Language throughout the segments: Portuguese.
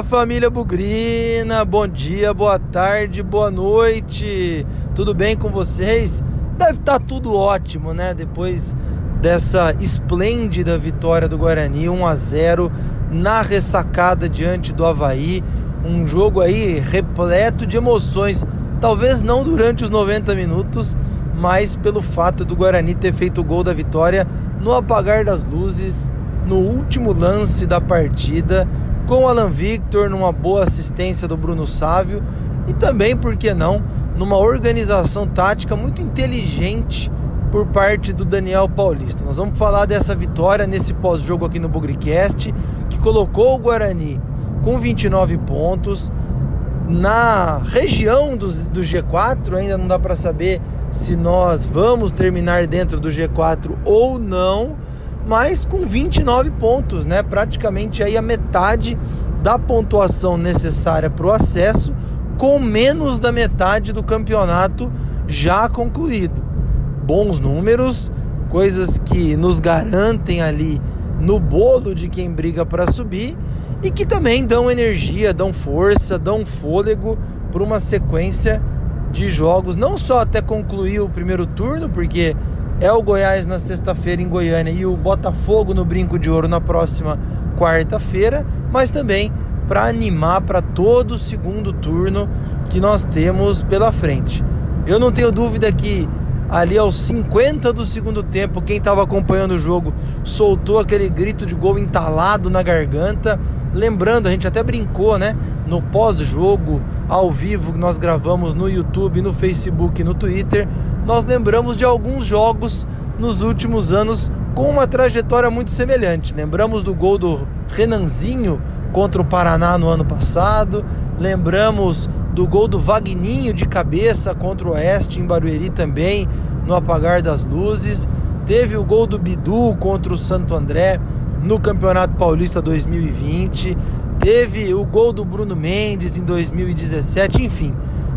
Fala família Bugrina, bom dia, boa tarde, boa noite. Tudo bem com vocês? Deve estar tá tudo ótimo, né? Depois dessa esplêndida vitória do Guarani, 1 a 0 na ressacada diante do Havaí. Um jogo aí repleto de emoções, talvez não durante os 90 minutos, mas pelo fato do Guarani ter feito o gol da vitória no apagar das luzes, no último lance da partida, com Alan Victor, numa boa assistência do Bruno Sávio e também, por que não, numa organização tática muito inteligente por parte do Daniel Paulista. Nós vamos falar dessa vitória nesse pós-jogo aqui no Bugricast, que colocou o Guarani com 29 pontos na região do, do G4, ainda não dá para saber se nós vamos terminar dentro do G4 ou não, mas com 29 pontos, né? Praticamente aí a metade da pontuação necessária para o acesso, com menos da metade do campeonato já concluído bons números, coisas que nos garantem ali no bolo de quem briga para subir e que também dão energia, dão força, dão fôlego para uma sequência de jogos, não só até concluir o primeiro turno, porque é o Goiás na sexta-feira em Goiânia e o Botafogo no Brinco de Ouro na próxima quarta-feira, mas também para animar para todo o segundo turno que nós temos pela frente. Eu não tenho dúvida que ali aos 50 do segundo tempo, quem estava acompanhando o jogo soltou aquele grito de gol entalado na garganta. Lembrando, a gente até brincou, né? No pós-jogo, ao vivo, que nós gravamos no YouTube, no Facebook, no Twitter, nós lembramos de alguns jogos nos últimos anos com uma trajetória muito semelhante. Lembramos do gol do Renanzinho contra o Paraná no ano passado, lembramos do gol do Vagninho de cabeça contra o Oeste em Barueri também, no apagar das luzes. Teve o gol do Bidu contra o Santo André no Campeonato Paulista 2020. Teve o gol do Bruno Mendes em 2017, enfim.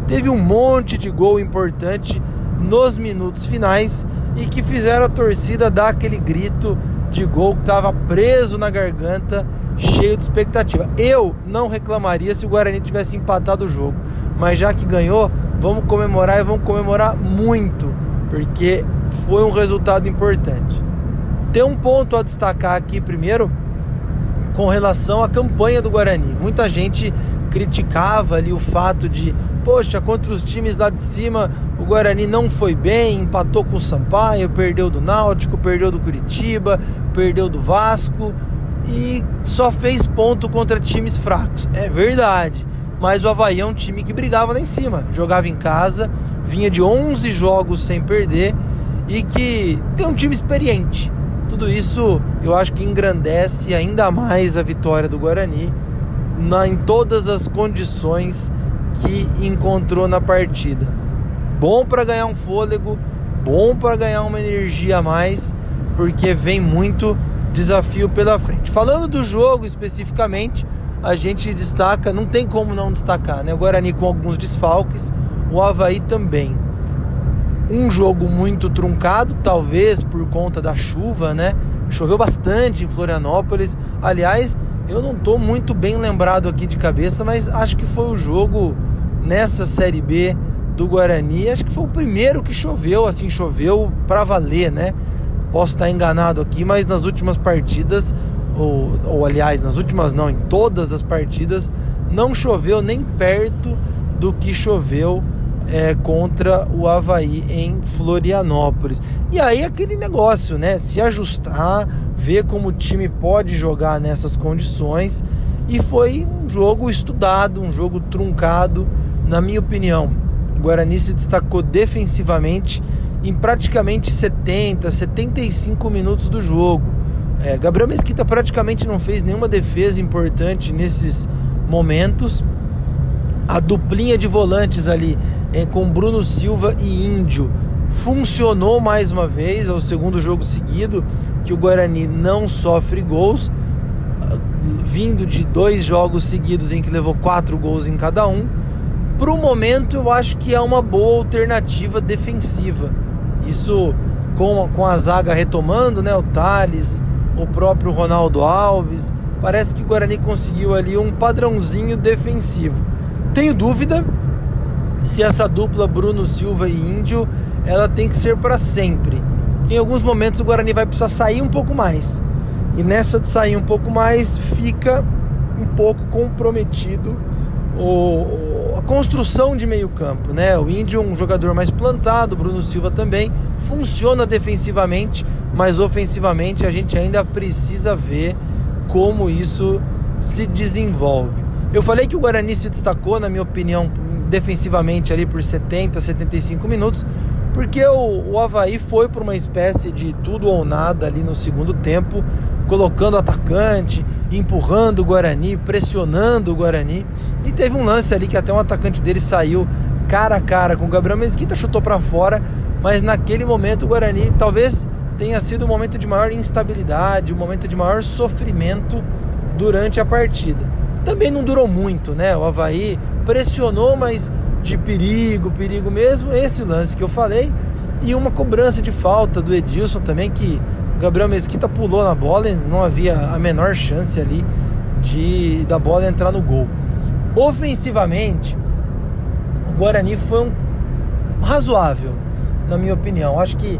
Teve um monte de gol importante nos minutos finais e que fizeram a torcida dar aquele grito de gol que estava preso na garganta cheio de expectativa. Eu não reclamaria se o Guarani tivesse empatado o jogo, mas já que ganhou, vamos comemorar e vamos comemorar muito, porque foi um resultado importante. Tem um ponto a destacar aqui primeiro com relação à campanha do Guarani. Muita gente criticava ali o fato de, poxa, contra os times lá de cima, o Guarani não foi bem, empatou com o Sampaio, perdeu do Náutico, perdeu do Curitiba, perdeu do Vasco e só fez ponto contra times fracos. É verdade. Mas o Havaí é um time que brigava lá em cima. Jogava em casa, vinha de 11 jogos sem perder e que tem um time experiente. Tudo isso eu acho que engrandece ainda mais a vitória do Guarani na, em todas as condições que encontrou na partida. Bom para ganhar um fôlego, bom para ganhar uma energia a mais, porque vem muito desafio pela frente. Falando do jogo especificamente, a gente destaca, não tem como não destacar, né? O Guarani com alguns desfalques, o Havaí também. Um jogo muito truncado, talvez por conta da chuva, né? Choveu bastante em Florianópolis. Aliás, eu não estou muito bem lembrado aqui de cabeça, mas acho que foi o jogo nessa Série B do Guarani. Acho que foi o primeiro que choveu, assim, choveu para valer, né? Posso estar enganado aqui, mas nas últimas partidas, ou, ou aliás, nas últimas não, em todas as partidas, não choveu nem perto do que choveu é, contra o Havaí em Florianópolis. E aí aquele negócio, né? Se ajustar, ver como o time pode jogar nessas condições. E foi um jogo estudado, um jogo truncado, na minha opinião. O Guarani se destacou defensivamente em praticamente 70, 75 minutos do jogo. É, Gabriel Mesquita praticamente não fez nenhuma defesa importante nesses momentos. A duplinha de volantes ali é, com Bruno Silva e Índio funcionou mais uma vez, é o segundo jogo seguido que o Guarani não sofre gols, vindo de dois jogos seguidos em que levou quatro gols em cada um. Para o momento, eu acho que é uma boa alternativa defensiva isso com, com a zaga retomando, né? O Thales, o próprio Ronaldo Alves, parece que o Guarani conseguiu ali um padrãozinho defensivo. Tenho dúvida se essa dupla Bruno Silva e Índio ela tem que ser para sempre. Em alguns momentos o Guarani vai precisar sair um pouco mais. E nessa de sair um pouco mais, fica um pouco comprometido o, a construção de meio campo, né? O Índio um jogador mais plantado, Bruno Silva também funciona defensivamente, mas ofensivamente a gente ainda precisa ver como isso se desenvolve. Eu falei que o Guarani se destacou, na minha opinião, defensivamente ali por 70, 75 minutos, porque o, o Havaí foi por uma espécie de tudo ou nada ali no segundo tempo, colocando o atacante, empurrando o Guarani, pressionando o Guarani. E teve um lance ali que até um atacante dele saiu cara a cara com o Gabriel Mesquita, chutou para fora, mas naquele momento o Guarani talvez tenha sido o um momento de maior instabilidade, um momento de maior sofrimento durante a partida. Também não durou muito, né? O Havaí pressionou, mas de perigo, perigo mesmo, esse lance que eu falei, e uma cobrança de falta do Edilson também, que Gabriel Mesquita pulou na bola e não havia a menor chance ali de da bola entrar no gol. Ofensivamente, o Guarani foi um razoável, na minha opinião. Acho que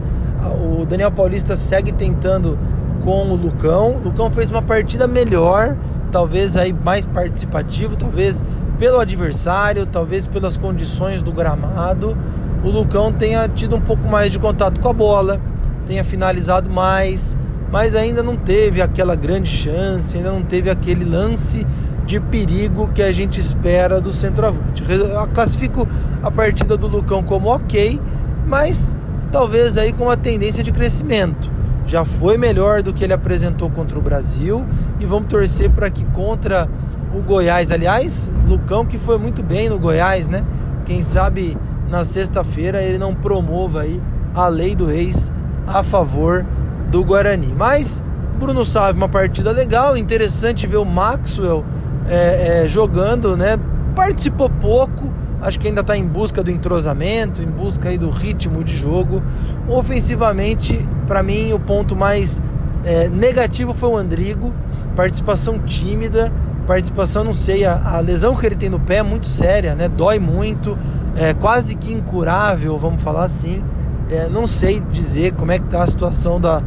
o Daniel Paulista segue tentando com o Lucão. O Lucão fez uma partida melhor, talvez aí mais participativo, talvez pelo adversário, talvez pelas condições do gramado. O Lucão tenha tido um pouco mais de contato com a bola, tenha finalizado mais, mas ainda não teve aquela grande chance, ainda não teve aquele lance de perigo que a gente espera do centroavante. Eu classifico a partida do Lucão como ok, mas talvez aí com uma tendência de crescimento. Já foi melhor do que ele apresentou contra o Brasil e vamos torcer para que contra o Goiás, aliás, Lucão que foi muito bem no Goiás, né? Quem sabe na sexta-feira ele não promova aí a lei do ex a favor do Guarani. Mas Bruno Sávio, uma partida legal, interessante ver o Maxwell é, é, jogando, né? Participou pouco, acho que ainda está em busca do entrosamento, em busca aí do ritmo de jogo. Ofensivamente, para mim, o ponto mais é, negativo foi o Andrigo, participação tímida, participação, não sei, a, a, lesão que ele tem no pé é muito séria, né? Dói muito, é quase que incurável, vamos falar assim. É, não sei dizer como é que tá a situação da,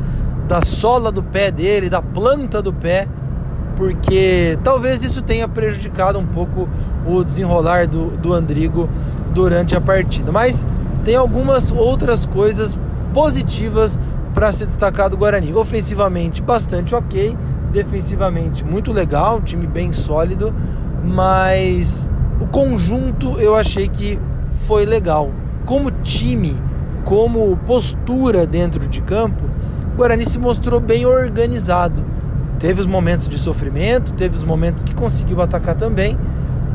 da sola do pé dele, da planta do pé, porque talvez isso tenha prejudicado um pouco o desenrolar do, do Andrigo durante a partida. Mas tem algumas outras coisas positivas para se destacar do Guarani. Ofensivamente, bastante ok. Defensivamente, muito legal. Time bem sólido. Mas o conjunto eu achei que foi legal. Como time, como postura dentro de campo, o Guarani se mostrou bem organizado. Teve os momentos de sofrimento, teve os momentos que conseguiu atacar também,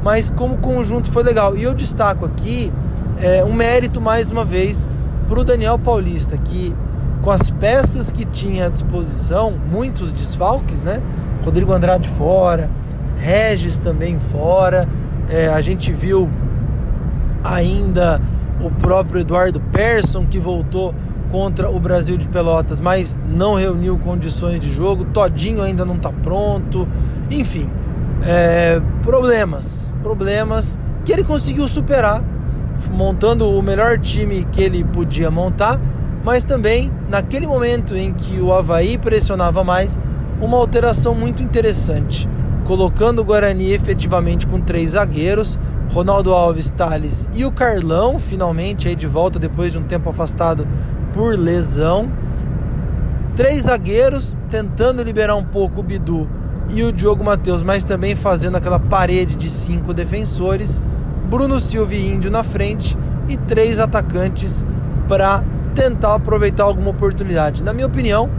mas como conjunto foi legal. E eu destaco aqui é, um mérito mais uma vez para o Daniel Paulista, que com as peças que tinha à disposição, muitos desfalques, né? Rodrigo Andrade fora, Regis também fora. É, a gente viu ainda o próprio Eduardo Persson que voltou contra o Brasil de Pelotas, mas não reuniu condições de jogo. Todinho ainda não está pronto. Enfim, é, problemas, problemas que ele conseguiu superar, montando o melhor time que ele podia montar, mas também naquele momento em que o Havaí pressionava mais, uma alteração muito interessante, colocando o Guarani efetivamente com três zagueiros Ronaldo Alves, Thales e o Carlão, finalmente aí de volta depois de um tempo afastado por lesão. Três zagueiros tentando liberar um pouco o Bidu e o Diogo Matheus, mas também fazendo aquela parede de cinco defensores. Bruno Silva e Índio na frente e três atacantes para tentar aproveitar alguma oportunidade. Na minha opinião,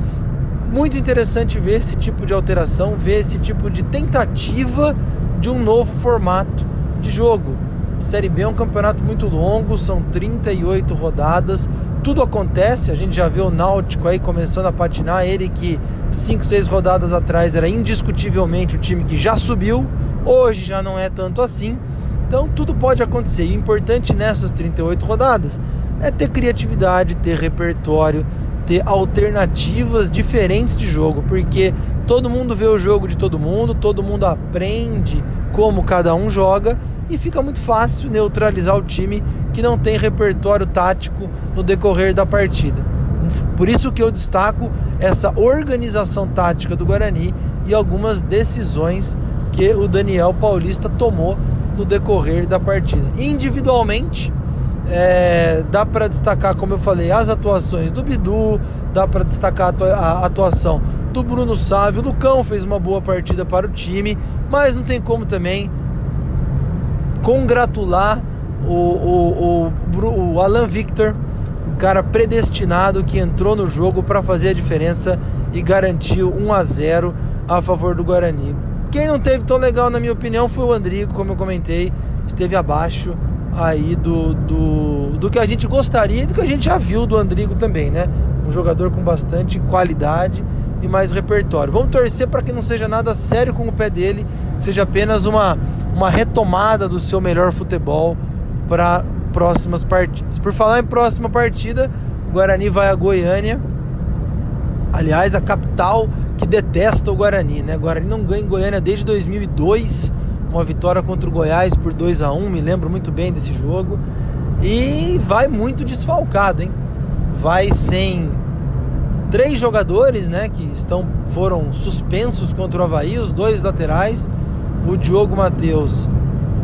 muito interessante ver esse tipo de alteração, ver esse tipo de tentativa de um novo formato de jogo. Série B é um campeonato muito longo, são 38 rodadas, tudo acontece. A gente já vê o Náutico aí começando a patinar. Ele que 5, 6 rodadas atrás era indiscutivelmente o time que já subiu, hoje já não é tanto assim. Então tudo pode acontecer. E o importante nessas 38 rodadas é ter criatividade, ter repertório, ter ter alternativas diferentes de jogo, porque todo mundo vê o jogo de todo mundo, todo mundo aprende como cada um joga e fica muito fácil neutralizar o time que não tem repertório tático no decorrer da partida. Por isso que eu destaco essa organização tática do Guarani e algumas decisões que o Daniel Paulista tomou no decorrer da partida. Individualmente, é, dá para destacar, como eu falei, as atuações do Bidu, dá para destacar a atuação do Bruno Sávio. O Lucão fez uma boa partida para o time, mas não tem como também congratular o, o, o, o Alan Victor, o cara predestinado que entrou no jogo para fazer a diferença e garantiu 1 a 0 a favor do Guarani. Quem não teve tão legal, na minha opinião, foi o Andrigo, como eu comentei, esteve abaixo aí do, do, do que a gente gostaria e do que a gente já viu do Andrigo também, né? Um jogador com bastante qualidade e mais repertório. Vamos torcer para que não seja nada sério com o pé dele, que seja apenas uma, uma retomada do seu melhor futebol para próximas partidas. Por falar em próxima partida, o Guarani vai a Goiânia. Aliás, a capital que detesta o Guarani, né? O Guarani não ganha em Goiânia desde 2002 uma vitória contra o Goiás por 2 a 1 me lembro muito bem desse jogo. E vai muito desfalcado, hein? Vai sem três jogadores, né, que estão foram suspensos contra o Havaí, os dois laterais, o Diogo Matheus,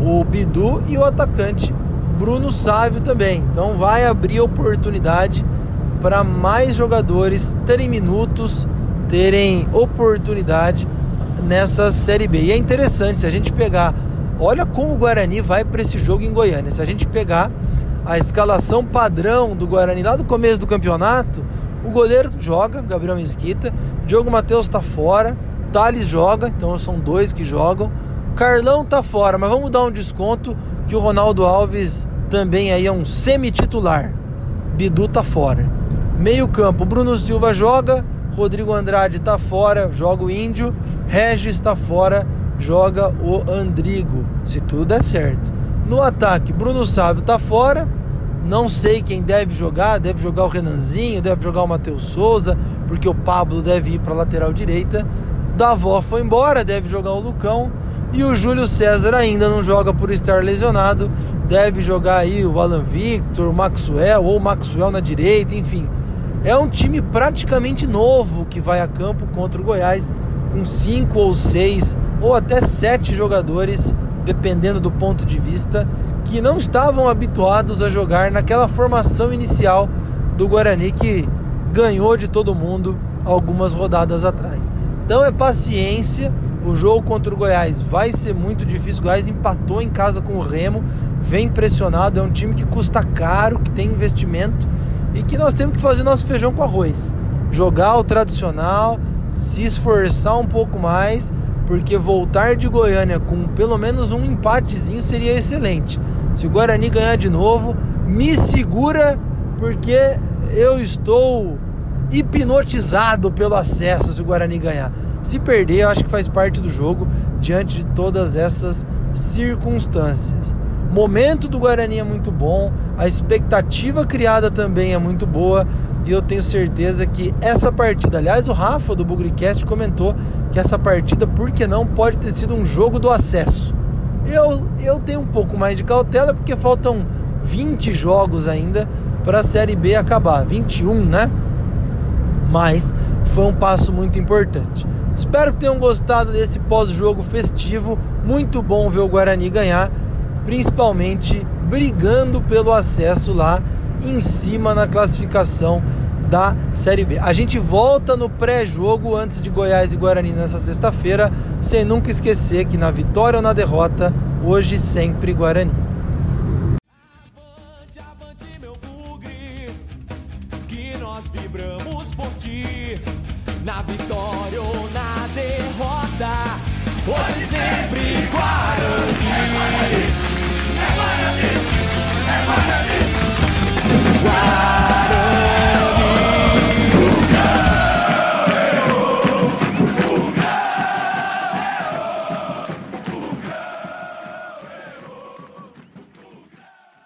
o Bidu e o atacante Bruno Sávio também. Então vai abrir oportunidade para mais jogadores terem minutos, terem oportunidade nessa Série B. E é interessante, se a gente pegar, olha como o Guarani vai para esse jogo em Goiânia. Se a gente pegar a escalação padrão do Guarani lá do começo do campeonato, o goleiro joga, Gabriel Mesquita, Diogo Matheus está fora, Thales joga, então são dois que jogam. Carlão tá fora, mas vamos dar um desconto que o Ronaldo Alves também aí é um semi-titular. Bidu tá fora. Meio campo, Bruno Silva joga, Rodrigo Andrade está fora, joga o Índio. Regis está fora, joga o Andrigo. Se tudo der certo. No ataque, Bruno Sávio está fora. Não sei quem deve jogar. Deve jogar o Renanzinho, deve jogar o Matheus Souza, porque o Pablo deve ir para lateral direita. Davó foi embora, deve jogar o Lucão. E o Júlio César ainda não joga por estar lesionado. Deve jogar aí o Alan Victor, o Maxwell ou o Maxwell na direita, enfim. É um time praticamente novo que vai a campo contra o Goiás, com cinco ou seis ou até sete jogadores, dependendo do ponto de vista, que não estavam habituados a jogar naquela formação inicial do Guarani que ganhou de todo mundo algumas rodadas atrás. Então é paciência. O jogo contra o Goiás vai ser muito difícil. O Goiás empatou em casa com o Remo, vem pressionado. É um time que custa caro, que tem investimento e que nós temos que fazer nosso feijão com arroz. Jogar o tradicional, se esforçar um pouco mais, porque voltar de Goiânia com pelo menos um empatezinho seria excelente. Se o Guarani ganhar de novo, me segura, porque eu estou hipnotizado pelo acesso se o Guarani ganhar. Se perder, eu acho que faz parte do jogo diante de todas essas circunstâncias momento do Guarani é muito bom, a expectativa criada também é muito boa e eu tenho certeza que essa partida, aliás, o Rafa do Bugricast comentou que essa partida, por que não, pode ter sido um jogo do acesso. Eu, eu tenho um pouco mais de cautela porque faltam 20 jogos ainda para a Série B acabar, 21, né? Mas foi um passo muito importante. Espero que tenham gostado desse pós-jogo festivo. Muito bom ver o Guarani ganhar principalmente brigando pelo acesso lá em cima na classificação da Série B. A gente volta no pré-jogo antes de Goiás e Guarani nessa sexta-feira, sem nunca esquecer que na vitória ou na derrota, hoje sempre Guarani. Avante, avante, meu bugre, que nós vibramos por ti, na vitória ou na derrota, hoje sempre Guarani. side.